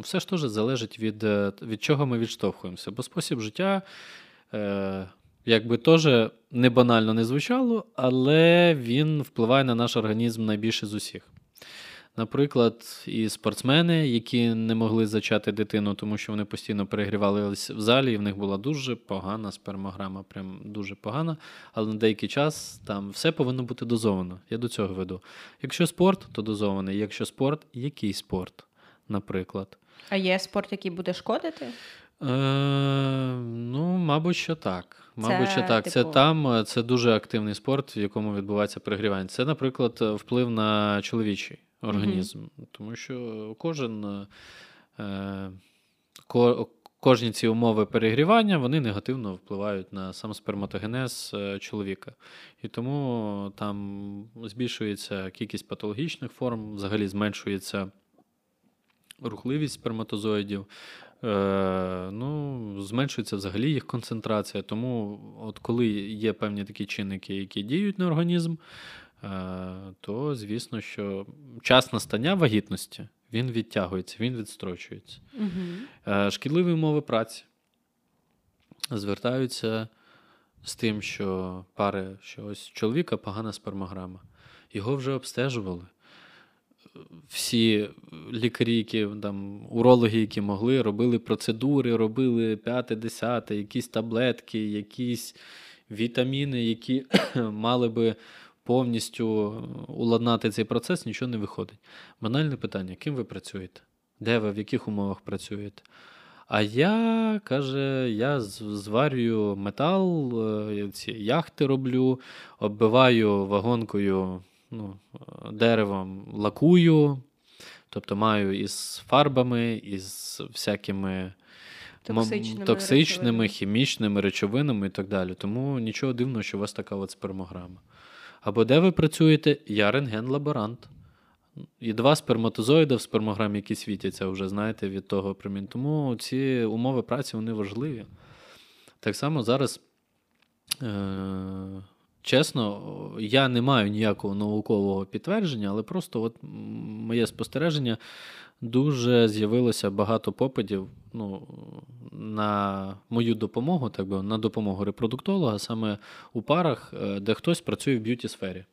все ж теж залежить від, е, від чого ми відштовхуємося. Бо спосіб життя, е, якби теж не банально не звучало, але він впливає на наш організм найбільше з усіх. Наприклад, і спортсмени, які не могли зачати дитину, тому що вони постійно перегрівалися в залі, і в них була дуже погана спермограма, прям дуже погана. Але на деякий час там все повинно бути дозовано. Я до цього веду. Якщо спорт, то дозований. Якщо спорт, який спорт, наприклад. А є спорт, який буде шкодити? Е, ну, мабуть, що так. Мабуть, що так. Це типу- там е, це дуже активний спорт, в якому відбувається перегрівання. Це, наприклад, е, вплив на чоловічий організм, тому що кожен е, ко, кожні ці умови перегрівання вони негативно впливають на сам сперматогенез е, чоловіка. І тому там збільшується кількість патологічних форм, взагалі зменшується рухливість сперматозоїдів. Е, ну, зменшується взагалі їх концентрація. Тому, от коли є певні такі чинники, які діють на організм, то звісно, що час настання вагітності він відтягується, він відстрочується. Угу. Е, Шкідливі умови праці звертаються з тим, що пари, що ось чоловіка погана спермограма. Його вже обстежували. Всі лікарі, які там, урологи, які могли, робили процедури, робили п'яте, десяте, якісь таблетки, якісь вітаміни, які мали би повністю уладнати цей процес, нічого не виходить. Банальне питання: ким ви працюєте? Де ви, в яких умовах працюєте? А я, каже, я зварюю метал, е, ці яхти роблю, оббиваю вагонкою, ну, е, деревом лакую, тобто маю із фарбами, із всякими Токсичними токсичними речовинами. хімічними речовинами і так далі. Тому нічого дивного, що у вас така от спермограма. Або де ви працюєте? Я рентген-лаборант. І два сперматозоїди в спермограмі, які світяться, вже знаєте, від того промінь. Тому ці умови праці вони важливі. Так само зараз, е- чесно, я не маю ніякого наукового підтвердження, але просто от моє спостереження дуже з'явилося багато попитів ну, на мою допомогу, так би, на допомогу репродуктолога, саме у парах, е, де хтось працює в beauty сфері.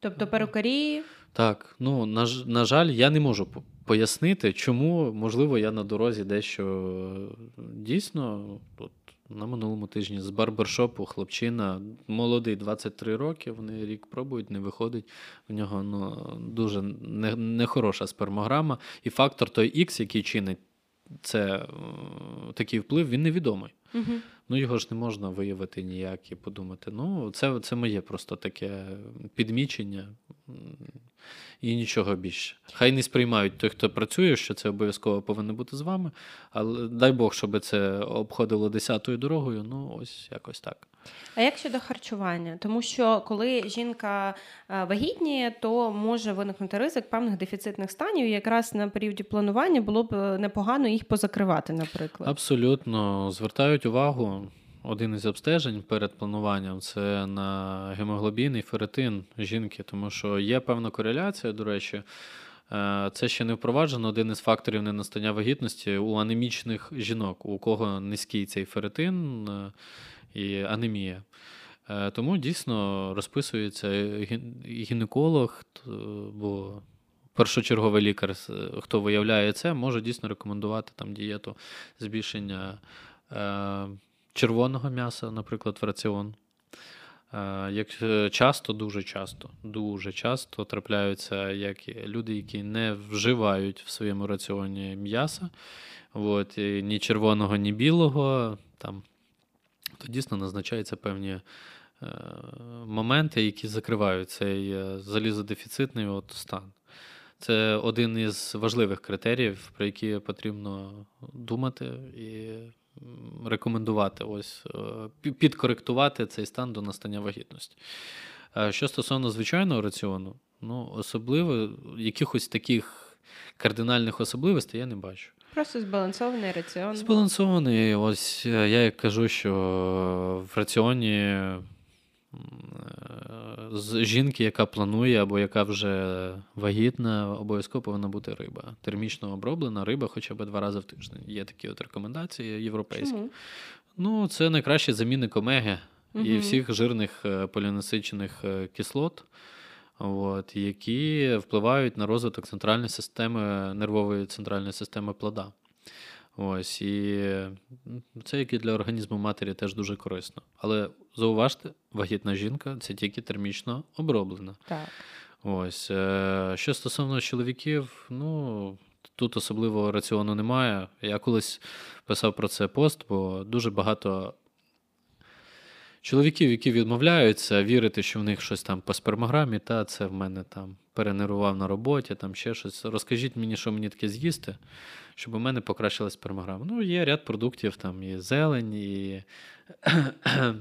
Тобто перукарі, Так, ну на, на жаль, я не можу пояснити, чому, можливо, я на дорозі дещо дійсно. От, на минулому тижні з барбершопу хлопчина молодий, 23 роки. Вони рік пробують, не виходить. У нього ну, дуже не- нехороша спермограма. І фактор той X, який чинить це, е, такий вплив, він невідомий. Угу. Ну, його ж не можна виявити ніяк і подумати. Ну, це, це моє просто таке підмічення і нічого більше. Хай не сприймають той, хто працює, що це обов'язково повинно бути з вами. Але дай Бог, щоб це обходило десятою дорогою. Ну, ось якось так. А як щодо харчування? Тому що коли жінка е, вагітніє, то може виникнути ризик певних дефіцитних станів. І якраз на періоді планування було б е, непогано їх позакривати, наприклад. Абсолютно звертають увагу. Один із обстежень перед плануванням це на гемоглобін і ферритин жінки, тому що є певна кореляція, до речі. Е, Це ще не впроваджено один із факторів ненастання вагітності у анемічних жінок, у кого низький цей ферритин е, і анемія. Е, Тому дійсно розписується гінеколог, бо першочерговий лікар, хто виявляє це, може дійсно рекомендувати там дієту збільшення червоного м'яса, наприклад, в раціон. Е, Як е, часто, дуже часто, дуже часто трапляються як люди, які не вживають в своєму раціоні м'яса, от, ні червоного, ні білого, там, то дійсно назначаються певні е, моменти, які закривають цей е, залізодефіцитний от стан. Це один із важливих критеріїв, про які потрібно думати і рекомендувати, ось е, підкоректувати цей стан до настання вагітності. Е, Що стосовно звичайного раціону, ну особливо якихось таких кардинальних особливостей я не бачу. Просто збалансований раціон. Збалансований, ось е, я як кажу, що в раціоні з жінки, яка планує або яка вже вагітна, обов'язково повинна бути риба. Термічно оброблена риба хоча б два рази в тиждень. Є такі от рекомендації європейські. Чому? Ну, це найкращий замінник омеги і всіх жирних е, полінасичених е, кислот, от, які впливають на розвиток центральної системи, нервової центральної системи плода. Ось, і це як і для організму матері теж дуже корисно. Але зауважте, вагітна жінка це тільки термічно оброблена. Так. Ось. е, Що стосовно чоловіків, ну тут особливого раціону немає. Я колись писав про це пост, бо дуже багато чоловіків, які відмовляються вірити, що в них щось там по спермограмі, та це в мене там перенервував на роботі, там ще щось. Розкажіть мені, що мені таке з'їсти, щоб у мене покращилась спермограма. Ну, є ряд продуктів, там і зелень, і.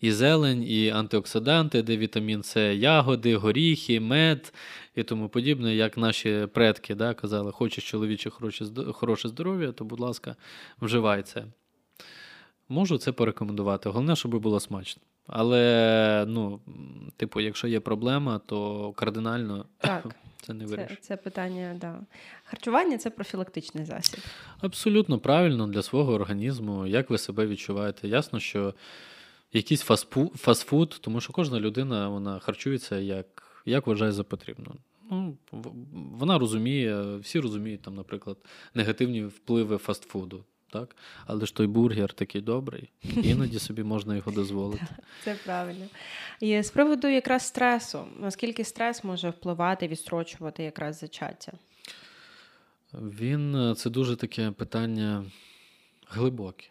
І зелень, і антиоксиданти, де вітамін С, ягоди, горіхи, мед і тому подібне, як наші предки да, казали, хочеш чоловіче хороше, здоров'я, то, будь ласка, вживай це. Можу це порекомендувати. Головне, щоб було смачно. Але, ну, типу, якщо є проблема, то кардинально Так. це не Це, вирішить. це питання, да. Харчування це профілактичний засіб. Абсолютно правильно для свого організму, як ви себе відчуваєте. Ясно, що якийсь фастфу- фастфуд, тому що кожна людина вона харчується як, як вважає за потрібно. Ну, вона розуміє, всі розуміють, там, наприклад, негативні впливи фастфуду. Так? Але ж той бургер такий добрий, іноді собі можна його дозволити. Це правильно. І з приводу якраз стресу, наскільки стрес може впливати, відстрочувати якраз зачаття? Він е, це дуже таке питання глибоке.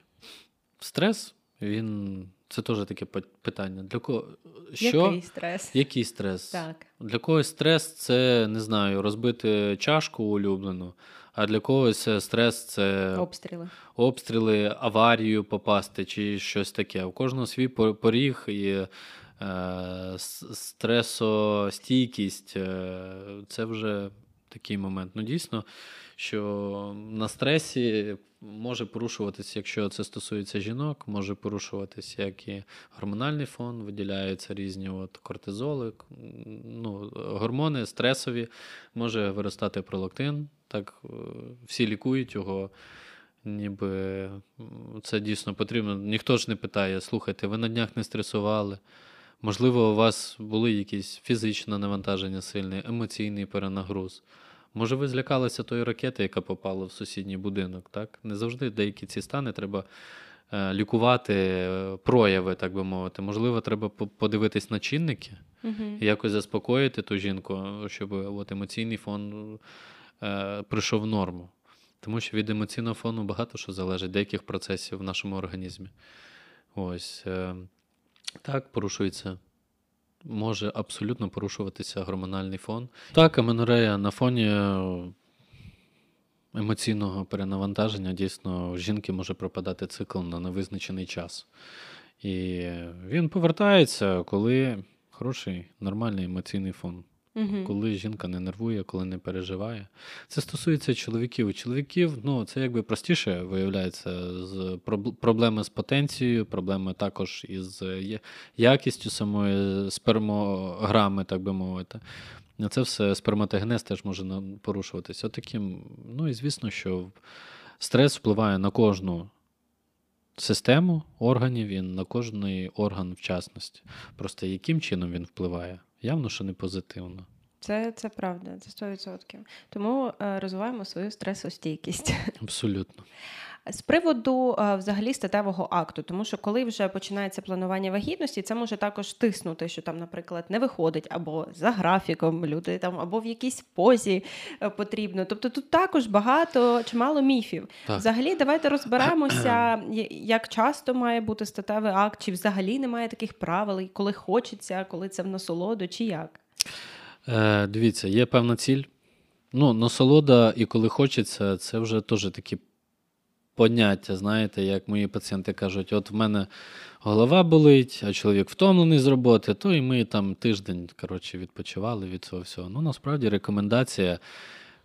Стрес, він це теж таке питання. Для кого що? Який стрес? Який стрес? Так. Для когось стрес це не знаю, розбити чашку улюблену, а для когось е, стрес це Обстріли. обстріли, аварію попасти чи щось таке. У кожного свій поріг і е, стресостійкість е, це вже такий момент. Ну, дійсно, що на стресі може порушуватися, якщо це стосується жінок, може порушуватися як і гормональний фон, виділяються різні от кортизоли, ну, гормони стресові, може виростати пролактин. Так е, всі лікують його. Ніби це дійсно потрібно. Ніхто ж не питає, слухайте, ви на днях не стресували. Можливо, у вас були якісь фізичне навантаження сильне, емоційний перенагруз. Може, ви злякалися тої ракети, яка попала в сусідній будинок, так? Не завжди деякі ці стани треба е, лікувати е, прояви, так би мовити. Можливо, треба подивитись на чинники Мгм. і якось заспокоїти ту жінку, щоб от емоційний фон е, прийшов в норму. Тому що від емоційного фону багато що залежить, деяких процесів в нашому організмі. Ось. Е, так, порушується. Може абсолютно порушуватися гормональний фон. Так, аменорея на фоні емоційного перенавантаження дійсно в жінки може пропадати цикл на невизначений час. І він повертається, коли хороший, нормальний емоційний фон. Мгм. Коли жінка не нервує, коли не переживає. Це стосується чоловіків. У чоловіків ну, це якби простіше виявляється з проб- проблеми з потенцією, проблеми також із якістю самої спермограми, так би мовити. Це все сперматогенез теж може порушуватися. Отаким, ну і звісно, що стрес впливає на кожну систему органів і на кожний орган в частності. Просто яким чином він впливає? Явно, що не позитивно. Це, це правда, це 100%. Тому е, розвиваємо свою стресостійкість. Абсолютно. З приводу е, взагалі статевого акту, тому що коли вже починається планування вагітності, це може також тиснути, що там, наприклад, не виходить або за графіком люди там, або в якійсь позі е, потрібно. Тобто тут також багато чимало міфів. Так. Взагалі, давайте розберемося, як часто має бути статевий акт, чи взагалі немає таких правил, коли хочеться, коли це в насолоду, чи як. Е, дивіться, є певна ціль. Ну, насолода і коли хочеться, це вже теж такі поняття. Знаєте, як мої пацієнти кажуть: от в мене голова болить, а чоловік втомлений з роботи, то і ми там тиждень коротше, відпочивали від цього всього. Ну, насправді рекомендація,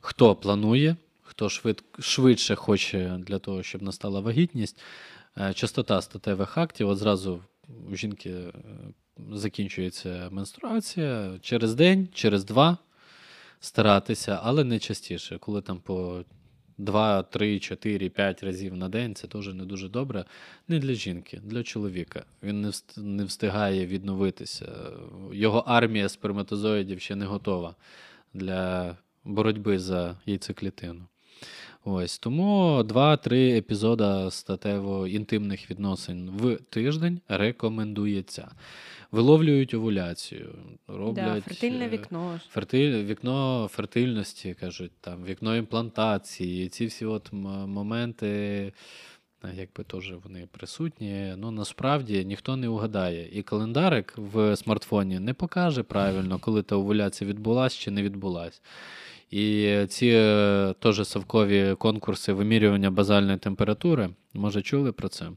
хто планує, хто швид, швидше хоче для того, щоб настала вагітність, е, частота статевих актів, от зразу у жінки е, закінчується менструація через день, через два старатися, але не частіше, коли там по 2, 3, 4, 5 разів на день, це теж не дуже добре. Не для жінки, для чоловіка. Він не встигає відновитися. Його армія сперматозоїдів ще не готова для боротьби за яйцеклітину. Ось тому 2-3 епізода статево інтимних відносин в тиждень рекомендується. Виловлюють овуляцію, роблять да, фертильне е, вікно. Фертиль, вікно фертильності, кажуть, там, вікно імплантації, ці всі от моменти, е, якби теж вони присутні. Ну насправді ніхто не угадає. І календарик в смартфоні не покаже правильно, коли та овуляція відбулась чи не відбулась. І ці е, теж совкові конкурси вимірювання базальної температури, може, чули про це?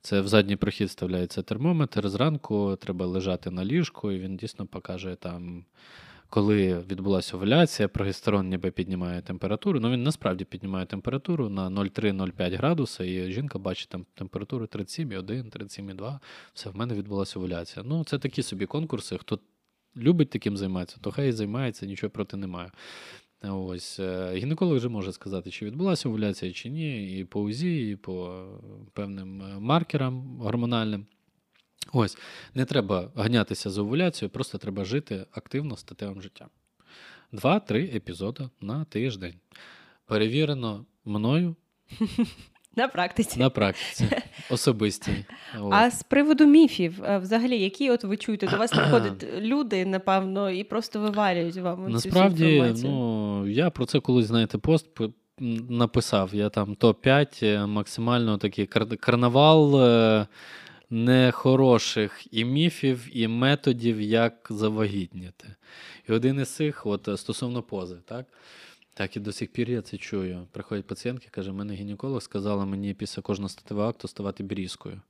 Це в задній прохід вставляється термометр. Зранку треба лежати на ліжку, і він дійсно покаже там, коли відбулася овуляція, прогестерон ніби піднімає температуру. Ну він насправді піднімає температуру на 0,3-0,5 градуса, і жінка бачить там температуру 37,1, 37,2. Все, в мене відбулася овуляція. Ну, це такі собі конкурси. Хто любить таким займатися, то хай займається, нічого проти немає. Ось е, гінеколог вже може сказати, чи відбулася овуляція, чи ні, і по УЗІ, і по певним е, маркерам гормональним. Ось, не треба ганятися за овуляцією, просто треба жити активно статевим життям. Два-три епізоди на тиждень. Перевірено мною На практиці. на практиці особистій. А з приводу міфів, е, взагалі, які от ви чуєте, до вас приходять люди, напевно, і просто вивалюють вам цю Насправді, інформацію. ну я про це колись, знаєте, пост написав. Я там топ-5 максимально такий кар- карнавал е, нехороших і міфів, і методів, як завагітніти. І один із цих, от е, стосовно пози, так? Так, і до сих пір я це чую. Приходять пацієнтки, каже, мене гінеколог сказала мені після кожного статевого акту ставати берізкою.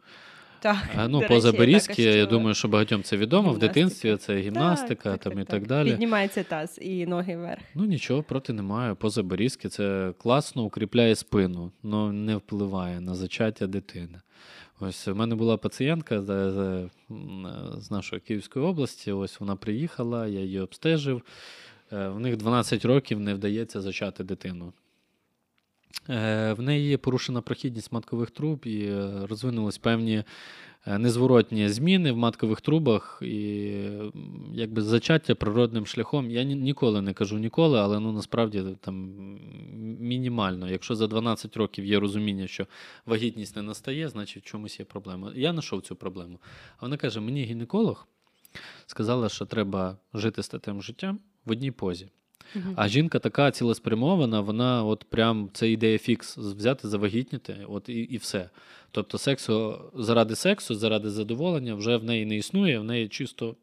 Так, А, ну, поза я берізки, я думаю, що багатьом це відомо. В дитинстві це гімнастика там, і так далі. Піднімається таз і ноги вверх. Ну нічого проти немає. Поза берізки це класно укріпляє спину, але не впливає на зачаття дитини. Ось в мене була пацієнтка з нашої Київської області. Ось вона приїхала, я її обстежив. Е, В них 12 років не вдається зачати дитину. Е, В неї є порушена прохідність маткових труб і е, розвинулись певні незворотні зміни в маткових трубах і якби зачаття природним шляхом. Я ніколи не кажу ніколи, але ну насправді там мінімально. Якщо за 12 років є розуміння, що вагітність не настає, значить в чомусь є проблема. Я знайшов цю проблему. А вона каже: мені гінеколог сказала, що треба жити статевим життям в одній позі. Мгм. А жінка така цілеспрямована, вона от прям це ідея фікс взяти, завагітніти, от і, і все. Тобто, сексу заради сексу, заради задоволення вже в неї не існує, в неї чисто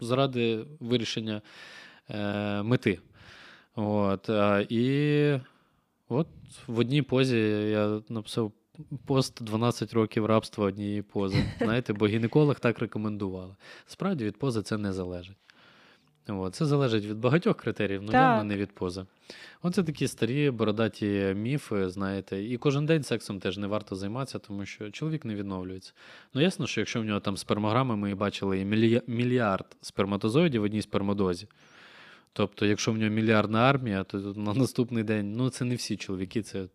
заради вирішення е, мети. От, а, і от в одній позі я написав пост 12 років рабства однієї пози. Знаєте, бо гінеколог так рекомендували. Справді від пози це не залежить. От, це залежить від багатьох критеріїв, але явно не від пози. Оце такі старі бородаті міфи, знаєте, і кожен день сексом теж не варто займатися, тому що чоловік не відновлюється. Ну, ясно, що якщо в нього там спермограми, ми бачили і мільярд сперматозоїдів в одній спермодозі. Тобто, якщо в нього мільярдна армія, то на наступний день ну це не всі чоловіки, це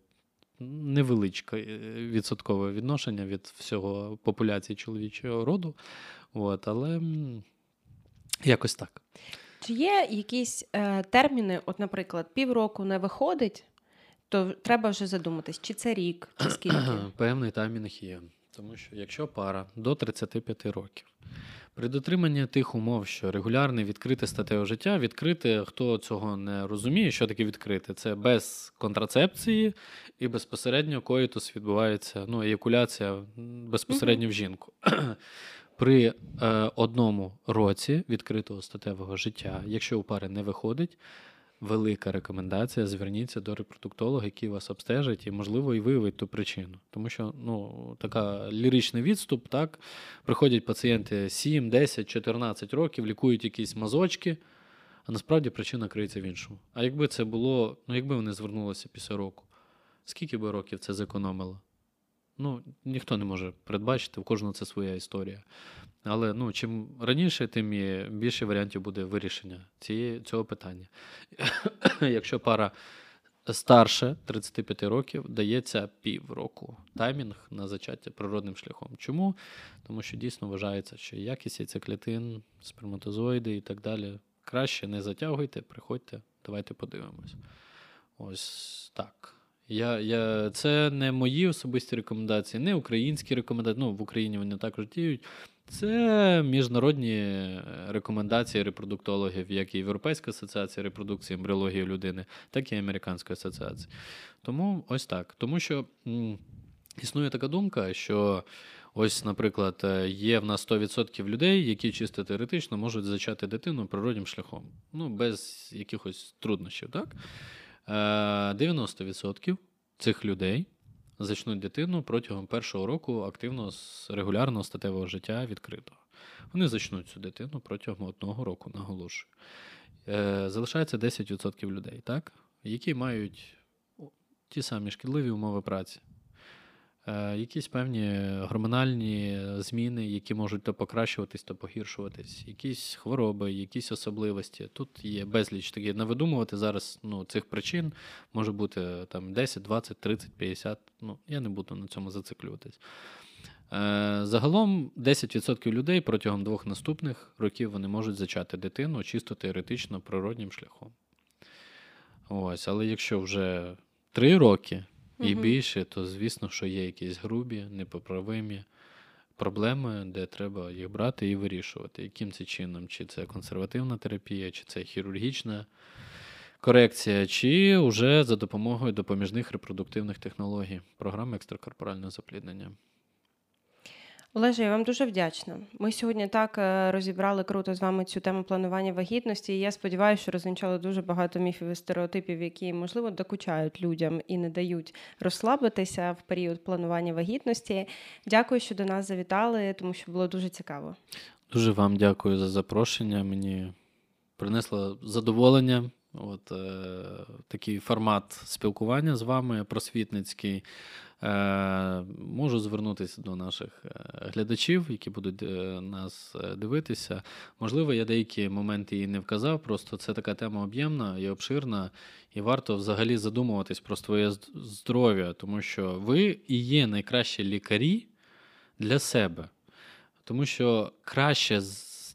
невеличке е, відсоткове відношення від всього популяції чоловічого роду. От, але якось так. Чи є якісь е, терміни, от, наприклад, півроку не виходить, то треба вже задуматись, чи це рік, чи скільки. Певний таймінг є. Тому що якщо пара до 35 років, при дотриманні тих умов, що регулярне відкрите статеве життя, відкрите, хто цього не розуміє, що таке відкрите, це без контрацепції і безпосередньо коїтус відбувається, ну, еякуляція безпосередньо в жінку. При е, одному році відкритого статевого життя, якщо у пари не виходить, велика рекомендація: зверніться до репродуктолога, який вас обстежить, і, можливо, і виявить ту причину. Тому що ну, така ліричний відступ, так, приходять пацієнти 7, 10, 14 років, лікують якісь мазочки, а насправді причина криється в іншому. А якби це було, ну якби вони звернулися після року, скільки би років це зекономило? Ну, ніхто не може передбачити, у кожного це своя історія. Але ну, чим раніше, тим і більше варіантів буде вирішення цієї, цього питання. Якщо пара старше 35 років, дається півроку таймінг на зачаття природним шляхом. Чому? Тому що дійсно вважається, що якість яйцеклітин, сперматозоїди і так далі краще не затягуйте, приходьте, давайте подивимось. Ось так. Я, я, це не мої особисті рекомендації, не українські рекомендації. Ну, в Україні вони також діють. Це міжнародні е, рекомендації репродуктологів, як і Європейська асоціація репродукції ембріології людини, так і Американської асоціації. Тому ось так. Тому що м, існує така думка, що ось, наприклад, е, є в нас 100% людей, які чисто теоретично можуть зачати дитину природнім шляхом, ну, без якихось труднощів. Так? Е, 90% цих людей зачнуть дитину протягом першого року активного з регулярного статевого життя відкритого. Вони зачнуть цю дитину протягом одного року, наголошую. Е, залишається 10% людей, так? які мають ті самі шкідливі умови праці. Е, якісь певні гормональні зміни, які можуть то покращуватись, то погіршуватись, якісь хвороби, якісь особливості. Тут є безліч такі. Навидумувати зараз ну, цих причин може бути там 10, 20, 30, 50. Ну, я не буду на цьому зациклюватись. Е, загалом 10% людей протягом двох наступних років вони можуть зачати дитину чисто теоретично природнім шляхом. Ось, але якщо вже 3 роки і Мгм. більше, то звісно, що є якісь грубі, непоправимі проблеми, де треба їх брати і вирішувати. Яким це чином? Чи це консервативна терапія, чи це хірургічна корекція, чи вже за допомогою допоміжних репродуктивних технологій, програми екстракорпорального запліднення. Олеже, я вам дуже вдячна. Ми сьогодні так е, розібрали круто з вами цю тему планування вагітності. І я сподіваюся, що розвінчали дуже багато міфів і стереотипів, які можливо докучають людям і не дають розслабитися в період планування вагітності. Дякую, що до нас завітали, тому що було дуже цікаво. Дуже вам дякую за запрошення. Мені принесло задоволення. От е, такий формат спілкування з вами просвітницький. Е, можу звернутися до наших е, глядачів, які будуть е, нас дивитися. Можливо, я деякі моменти і не вказав, просто це така тема об'ємна і обширна, і варто взагалі задумуватись про своє здоров'я, тому що ви і є найкращі лікарі для себе. Тому що краще,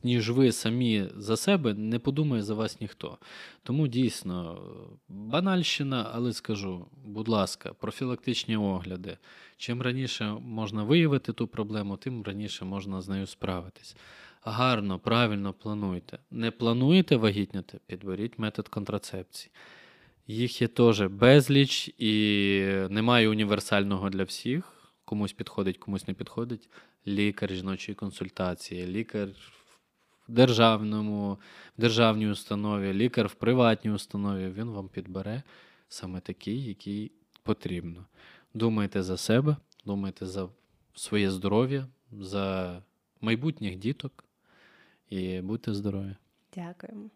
ніж ви самі за себе, не подумає за вас ніхто. Тому дійсно банальщина, але скажу, будь ласка, профілактичні огляди. Чим раніше можна виявити ту проблему, тим раніше можна з нею справитись. Гарно, правильно плануйте. Не плануєте вагітняти, підберіть метод контрацепції. Їх є теж безліч і немає універсального для всіх. Комусь підходить, комусь не підходить. Лікар жіночої консультації, лікар в державному, в державній установі, лікар в приватній установі. Він вам підбере саме такий, який потрібно. Думайте за себе, думайте за своє здоров'я, за майбутніх діток і будьте здорові. Дякуємо.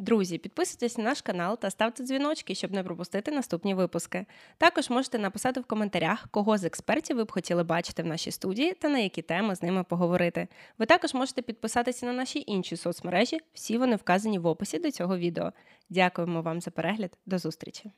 Друзі, підписуйтесь на наш канал та ставте дзвіночки, щоб не пропустити наступні випуски. Також можете написати в коментарях, кого з експертів ви б хотіли бачити в нашій студії та на які теми з ними поговорити. Ви також можете підписатися на наші інші соцмережі, всі вони вказані в описі до цього відео. Дякуємо вам за перегляд. До зустрічі!